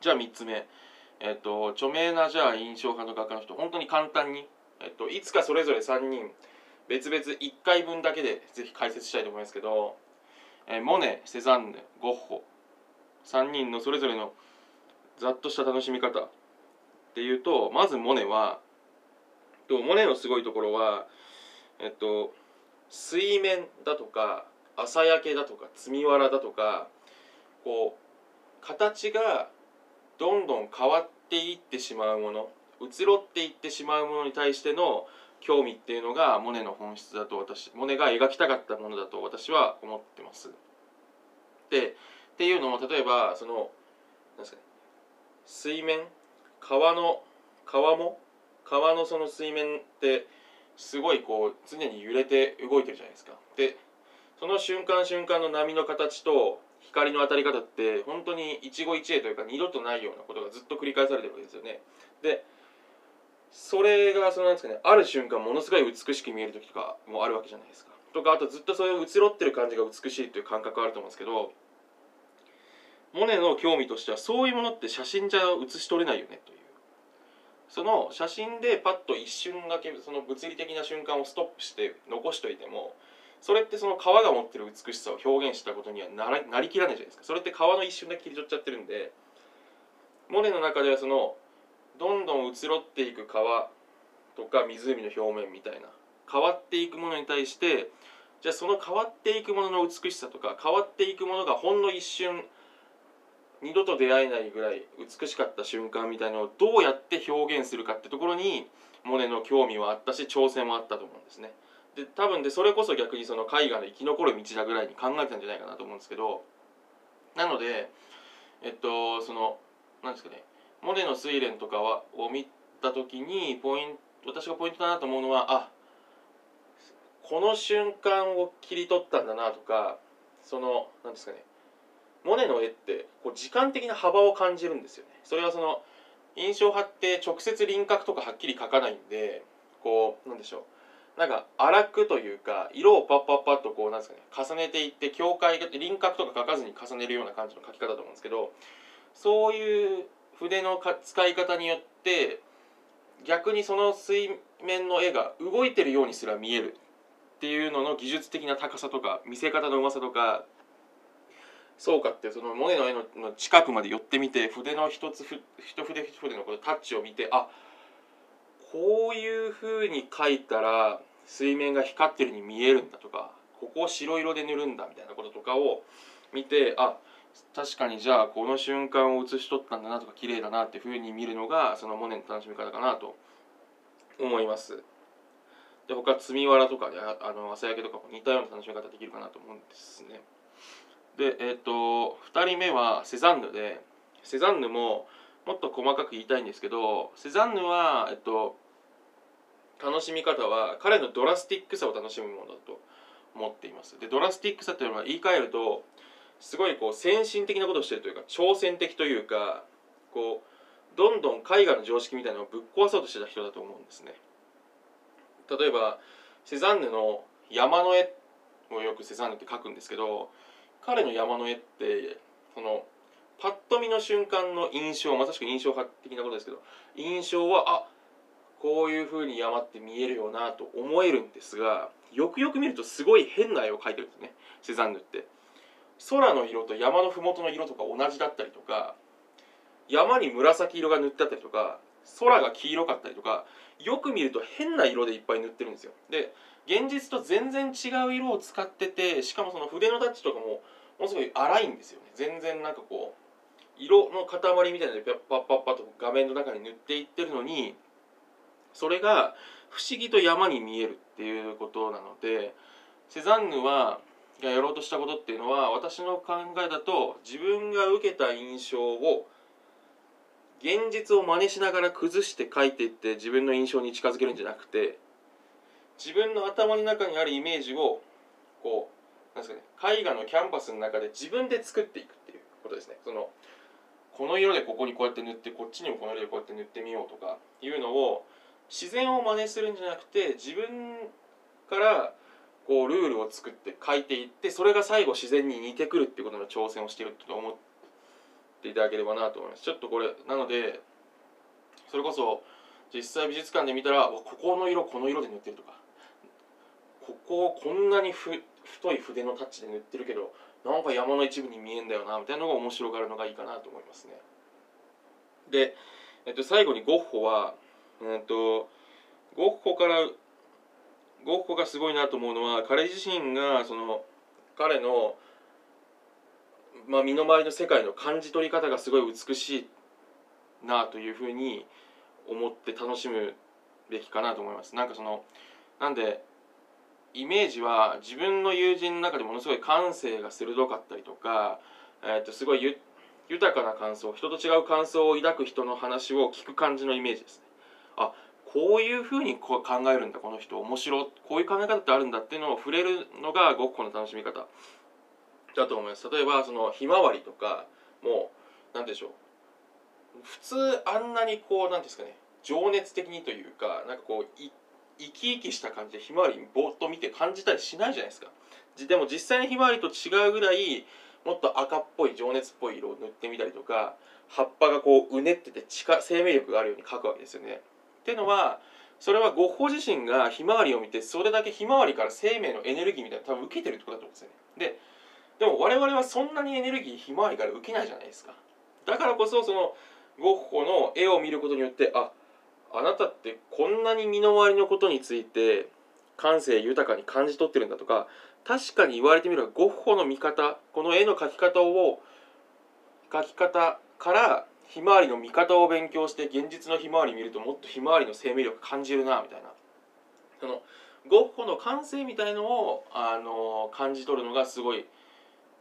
じゃあ3つ目。えっと著名なじゃあ印象派の画家の人。本当に簡単に、えっと、いつかそれぞれ3人別々1回分だけでぜひ解説したいと思いますけど、えーモネセザンヌゴッホ。3人のそれぞれのざっとした楽しみ方。っていうとまずモネはとモネのすごいところはえっと水面だとか朝焼けだとか積みわらだとかこう形がどんどん変わっていってしまうもの移ろっていってしまうものに対しての興味っていうのがモネの本質だと私モネが描きたかったものだと私は思ってます。でっていうのも例えばそのなんですかね水面川の川も川のその水面ってすごいこう常に揺れて動いてるじゃないですか。でその瞬間瞬間の波の形と光の当たり方って本当に一期一会というか二度とないようなことがずっと繰り返されてるわけですよね。でそれがそのなんですかねある瞬間ものすごい美しく見える時とかもあるわけじゃないですか。とかあとずっとそういう移ろってる感じが美しいという感覚あると思うんですけどモネの興味としてはそういうものって写真じゃ写し取れないよねというその写真でパッと一瞬だけその物理的な瞬間をストップして残しといてもそれってその川が持ってる美しさを表現したことにはならなりきらないじゃないですかそれって川の一瞬だけ切り取っちゃってるんでモネの中ではそのどんどん移ろっていく川とか湖の表面みたいな変わっていくものに対してじゃあその変わっていくものの美しさとか変わっていくものがほんの一瞬二度と出会えないぐらい美しかった瞬間みたいのをどうやって表現するかってところにモネの興味はあったし挑戦もあったと思うんですね。で多分でそれこそ逆にその絵画の生き残る道だぐらいに考えてたんじゃないかなと思うんですけどなのでえっとそのなんですかねモネの「睡蓮」とかはを見た時にポイント私がポイントだなと思うのはあこの瞬間を切り取ったんだなとかそのなんですかねモネの絵ってこう時間的な幅を感じるんですよね。それはその印象派って直接輪郭とかはっきり描かないんでこうなんでしょうなんか荒くというか色をパッパッパッとこうなんですかね重ねていって境界輪郭とか描かずに重ねるような感じの描き方だと思うんですけどそういう筆の使い方によって逆にその水面の絵が動いてるようにすら見えるっていうのの技術的な高さとか見せ方のうまさとかそうかってそのモネの絵の近くまで寄ってみて筆の一つ一筆一筆のこのタッチを見てあこういう風に描いたら水面が光ってるに見えるんだとかここを白色で塗るんだみたいなこととかを見てあ確かにじゃあこの瞬間を写し取ったんだなとか綺麗だなっていう風に見るのがそのモネの楽しみ方かなと思います。で他積みわらとかであの朝焼けとかも似たような楽しみ方できるかなと思うんですね。でえっ、と2人目はセザンヌでセザンヌももっと細かく言いたいんですけどセザンヌはえっと楽しみ方は彼のドラスティックさを楽しむものだと思っています。でドラスティックさというのは言い換えるとすごいこう先進的なことをしてるというか挑戦的というかこうどんどん絵画の常識みたいなのをぶっ壊そうとしてた人だと思うんですね。例えばセザンヌの山の絵をよくセザンヌって描くんですけど彼の山の絵ってそのパッと見の瞬間の印象まさしく印象派的なことですけど印象はあこういう風に山って見えるよなと思えるんですがよくよく見るとすごい変な絵を描いてるんですね。セザンヌって。空の色と山の麓の色とか同じだったりとか山に紫色が塗ってあったりとか空が黄色かったりとかよく見ると変な色でいっぱい塗ってるんですよ。で現実と全然違う色を使っててしかもその筆のタッチとかもものすごい荒いんですよね。全然なんかこう色の塊みたいなのでパッパッパッと画面の中に塗っていってるのにそれが不思議と山に見えるっていうことなのでセザンヌはがやろうとしたことっていうのは私の考えだと自分が受けた印象を現実を真似しながら崩して書いていって自分の印象に近づけるんじゃなくて自分の頭の中にあるイメージをこうなんですかね絵画のキャンパスの中で自分で作っていくっていうことですね。そのこの色でここにこうやって塗ってこっちにもこの色でこうやって塗ってみようとかいうのを自然を真似するんじゃなくて自分からこうルールを作って書いていってそれが最後自然に似てくるっていうことの挑戦をしていると思っていただければなと思いますちょっとこれなのでそれこそ実際美術館で見たらここの色この色で塗ってるとかここをこんなにふ太い筆のタッチで塗ってるけどなんか山の一部に見えんだよなみたいなのが面白がるのがいいかなと思いますね。で、えっと、最後にゴッホは、えっと、ゴッホからゴッホがすごいなと思うのは彼自身がその彼の、まあ、身の回りの世界の感じ取り方がすごい美しいなというふうに思って楽しむべきかなと思います。なんかそのなんでイメージは自分の友人の中でものすごい感性が鋭かったりとか、えー、とすごい豊かな感想人と違う感想を抱く人の話を聞く感じのイメージですね。あこういうふうに考えるんだこの人。面白こういう考え方ってあるんだっていうのを触れるのがゴッホの楽しみ方。だと思います。例えばそのひまわりとかもう何でしょう。普通あんなにこう何ですかね。情熱的にというかなんかこう生き生きした感じでひまわりぼーっと見て感じたりしないじゃないですか。でも実際にひまわりと違うぐらいもっと赤っぽい情熱っぽい色を塗ってみたりとか葉っぱがこううねってて生命力があるように描くわけですよね。っていうのはそれはゴッホ自身がひまわりを見てそれだけひまわりから生命のエネルギーみたいな多分受けてるってことだと思うんですよね。ででも我々はそんなにエネルギーひまわりから受けないじゃないですか。だからこそそのゴッホの絵を見ることによってああなたってこんなに身の回りのことについて感性豊かに感じ取ってるんだとか確かに言われてみればゴッホの見方この絵の描き方を描き方からひまわりの見方を勉強して現実のひまわり見るともっとひまわりの生命力感じるなみたいな。そのゴッホの感性みたいのをあの感じ取るのがすごい、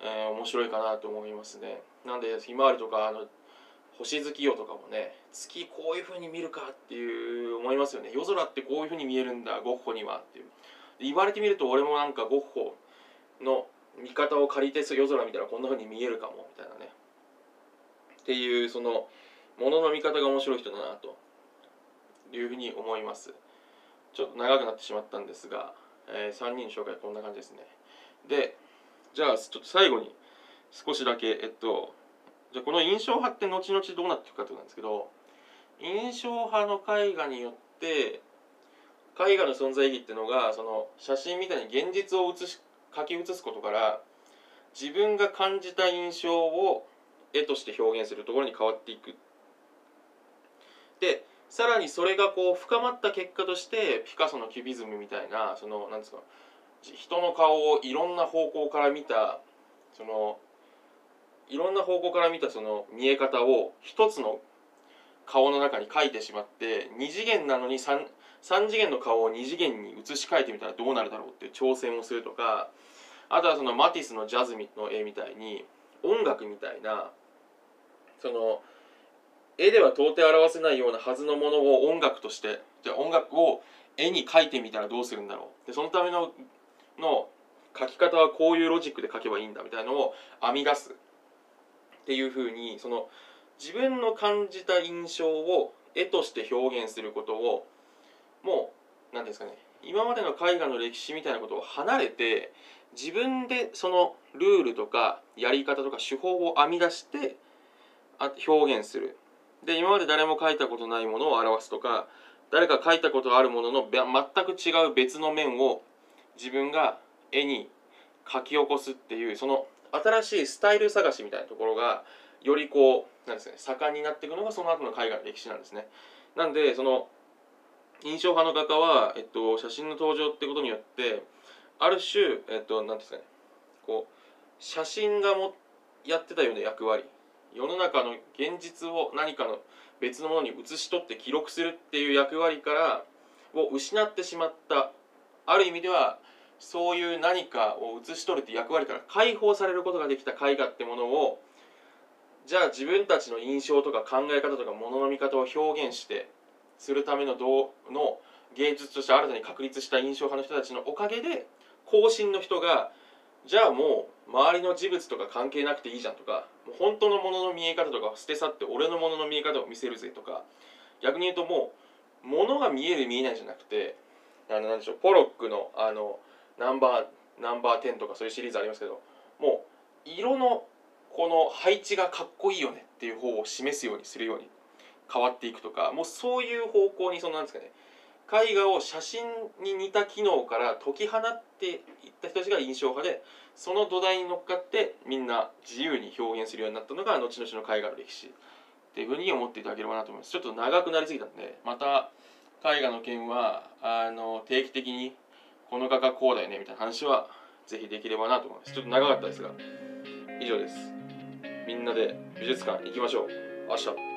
えー、面白いかなと思いますね。なんでひまわりとかあの星月夜とかもね月こういう風に見るかっていう思いますよね。夜空ってこういう風に見えるんだゴッホにはっていう。言われてみると俺もなんかゴッホの見方を借りて夜空見たらこんな風に見えるかもみたいなね。っていうそのものの見方が面白い人だなと。いうふうに思います。ちょっと長くなってしまったんですが、えー、3人紹介こんな感じですね。でじゃあちょっと最後に少しだけえっとじゃあこの印象派って後々どうなっていくかってことなんですけど印象派の絵画によって絵画の存在意義っていうのがその写真みたいに現実を写し書き写すことから自分が感じた印象を絵として表現するところに変わっていく。でさらにそれがこう深まった結果としてピカソのキュビズムみたいなそのなんですか人の顔をいろんな方向から見たそのいろんな方向から見たその見え方を一つの顔の中に描いてしまって2次元なのに 3, 3次元の顔を2次元に移し替えてみたらどうなるだろうっていう挑戦をするとかあとはそのマティスのジャズの絵みたいに音楽みたいなその絵では到底表せないようなはずのものを音楽としてじゃ音楽を絵に描いてみたらどうするんだろう。でそのためのの描き方はこういうロジックで描けばいいんだみたいなのを編み出す。っていうふうにその自分の感じた印象を絵として表現することをもう何ですかね。今までの絵画の歴史みたいなことを離れて自分でそのルールとかやり方とか手法を編み出して表現するで今まで誰も描いたことないものを表すとか誰か描いたことあるものの全く違う別の面を自分が絵に描き起こすっていうその新しいスタイル探しみたいなところがよりこうなんですね盛んになっていくのがその後の海外の歴史なんですね。なんでその印象派の画家は、えっと、写真の登場ってことによってある種、えっと、なんですかねこう写真がもやってたような役割世の中の現実を何かの別のものに写し取って記録するっていう役割からを失ってしまったある意味ではそういう何かを写し取るって役割から解放されることができた絵画ってものをじゃあ自分たちの印象とか考え方とかもの見方を表現してするための道の芸術として新たに確立した印象派の人たちのおかげで後進の人がじゃあもう周りの事物とか関係なくていいじゃんとか本当のものの見え方とか捨て去って俺のものの見え方を見せるぜとか逆に言うともう物が見える見えないじゃなくてあのなんでしょうポロックのあのナンバーナンバー10とかそういうシリーズありますけどもう色のこの配置がかっこいいよねっていう方を示すようにするように変わっていくとかもうそういう方向にそのなんですかね絵画を写真に似た機能から解き放っていった人たちが印象派でその土台に乗っかってみんな自由に表現するようになったのが後々の絵画の歴史っていうふうに思っていただければなと思いますちょっと長くなりすぎたんでまた絵画の件はあの定期的にこの画がこうだよねみたいな話はぜひできればなと思います。ちょっと長かったですが以上です。みんなで美術館行きましょう。明日